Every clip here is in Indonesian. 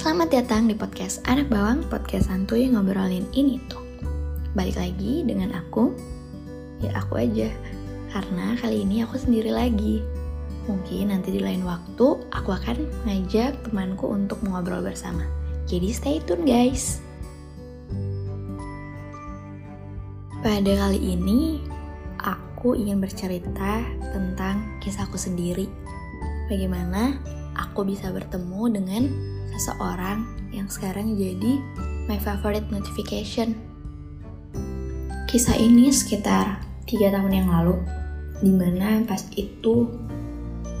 Selamat datang di podcast Anak Bawang, podcast santuy ngobrolin ini tuh. Balik lagi dengan aku, ya aku aja. Karena kali ini aku sendiri lagi. Mungkin nanti di lain waktu aku akan ngajak temanku untuk mengobrol bersama. Jadi stay tune guys. Pada kali ini, aku ingin bercerita tentang kisahku sendiri. Bagaimana aku bisa bertemu dengan seseorang yang sekarang jadi my favorite notification. Kisah ini sekitar tiga tahun yang lalu, di mana pas itu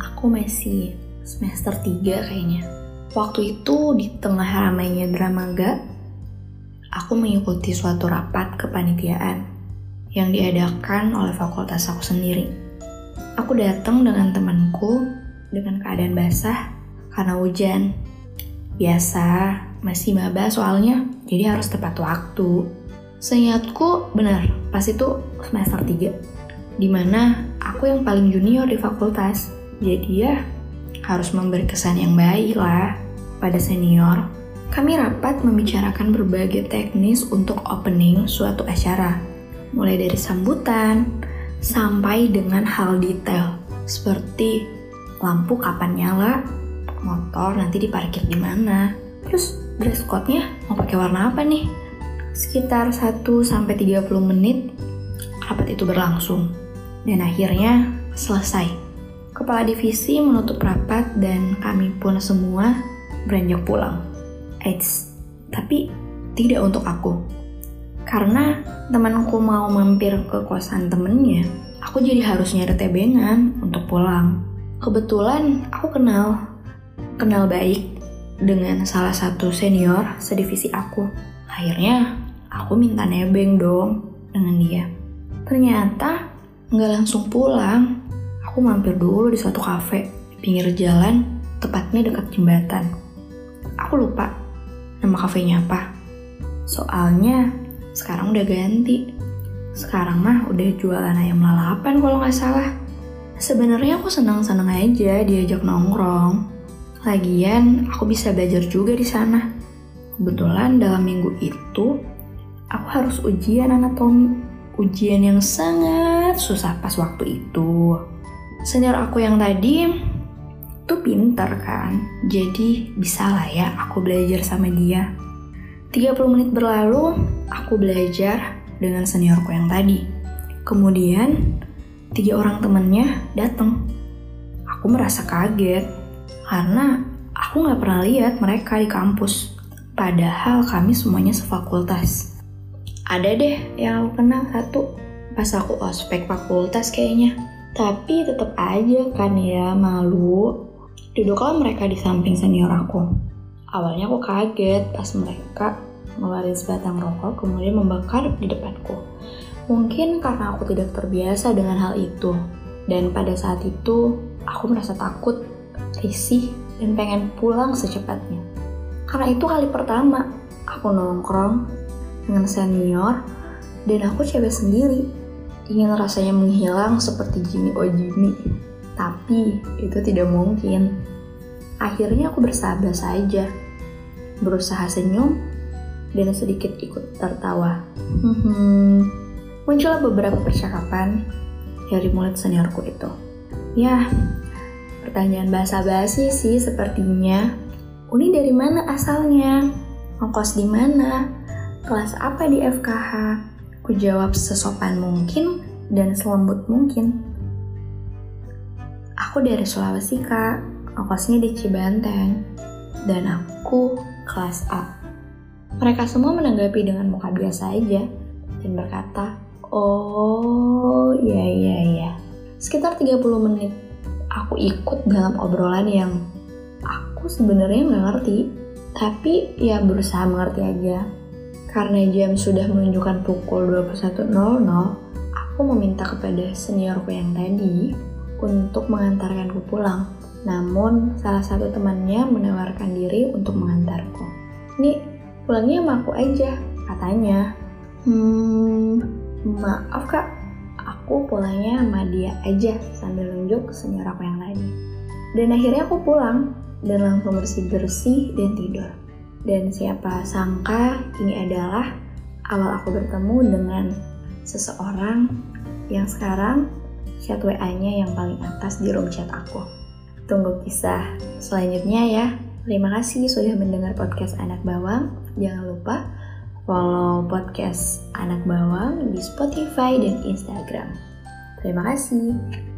aku masih semester 3 kayaknya. Waktu itu di tengah ramainya drama gak, aku mengikuti suatu rapat kepanitiaan yang diadakan oleh fakultas aku sendiri. Aku datang dengan temanku dengan keadaan basah karena hujan Biasa, masih maba soalnya, jadi harus tepat waktu. Seingatku, benar, pas itu semester 3. Di mana aku yang paling junior di fakultas. Jadi ya, harus memberi kesan yang baik lah pada senior. Kami rapat membicarakan berbagai teknis untuk opening suatu acara. Mulai dari sambutan, sampai dengan hal detail. Seperti lampu kapan nyala, motor nanti diparkir di mana. Terus dress code-nya mau pakai warna apa nih? Sekitar 1 sampai 30 menit rapat itu berlangsung. Dan akhirnya selesai. Kepala divisi menutup rapat dan kami pun semua beranjak pulang. Eits, tapi tidak untuk aku. Karena temanku mau mampir ke kosan temennya, aku jadi harus nyari tebengan untuk pulang. Kebetulan aku kenal kenal baik dengan salah satu senior sedivisi aku. Akhirnya aku minta nebeng dong dengan dia. Ternyata nggak langsung pulang. Aku mampir dulu di suatu kafe di pinggir jalan, tepatnya dekat jembatan. Aku lupa nama kafenya apa. Soalnya sekarang udah ganti. Sekarang mah udah jualan ayam lalapan kalau nggak salah. Sebenarnya aku senang-senang aja diajak nongkrong. Lagian, aku bisa belajar juga di sana. Kebetulan dalam minggu itu, aku harus ujian anatomi. Ujian yang sangat susah pas waktu itu. Senior aku yang tadi tuh pinter kan, jadi bisa lah ya aku belajar sama dia. 30 menit berlalu, aku belajar dengan seniorku yang tadi. Kemudian, tiga orang temennya datang. Aku merasa kaget karena aku nggak pernah lihat mereka di kampus. Padahal kami semuanya sefakultas. Ada deh yang aku kenal satu pas aku ospek fakultas kayaknya. Tapi tetap aja kan ya malu. Duduklah mereka di samping senior aku. Awalnya aku kaget pas mereka ngeluarin sebatang rokok kemudian membakar di depanku. Mungkin karena aku tidak terbiasa dengan hal itu. Dan pada saat itu aku merasa takut risih, dan pengen pulang secepatnya. Karena itu kali pertama aku nongkrong dengan senior dan aku cewek sendiri. Ingin rasanya menghilang seperti Jimmy oh Jimmy. Tapi itu tidak mungkin. Akhirnya aku bersabar saja. Berusaha senyum dan sedikit ikut tertawa. Hmm, muncullah beberapa percakapan dari mulut seniorku itu. Ya, Pertanyaan bahasa basi sih sepertinya. Uni dari mana asalnya? Ngekos di mana? Kelas apa di FKH? Ku jawab sesopan mungkin dan selembut mungkin. Aku dari Sulawesi kak, ngekosnya di Cibanteng. Dan aku kelas A. Mereka semua menanggapi dengan muka biasa aja dan berkata, Oh, iya iya iya. Sekitar 30 menit aku ikut dalam obrolan yang aku sebenarnya nggak ngerti, tapi ya berusaha mengerti aja. Karena jam sudah menunjukkan pukul 21.00, aku meminta kepada seniorku yang tadi untuk mengantarkanku pulang. Namun, salah satu temannya menawarkan diri untuk mengantarku. Nih, pulangnya sama aku aja, katanya. Hmm, maaf kak, aku pulangnya sama dia aja sambil nunjuk senior aku yang lain. Dan akhirnya aku pulang dan langsung bersih-bersih dan tidur. Dan siapa sangka ini adalah awal aku bertemu dengan seseorang yang sekarang chat WA-nya yang paling atas di room chat aku. Tunggu kisah selanjutnya ya. Terima kasih sudah mendengar podcast Anak Bawang. Jangan lupa follow podcast Anak Bawang di Spotify dan Instagram. Terima kasih.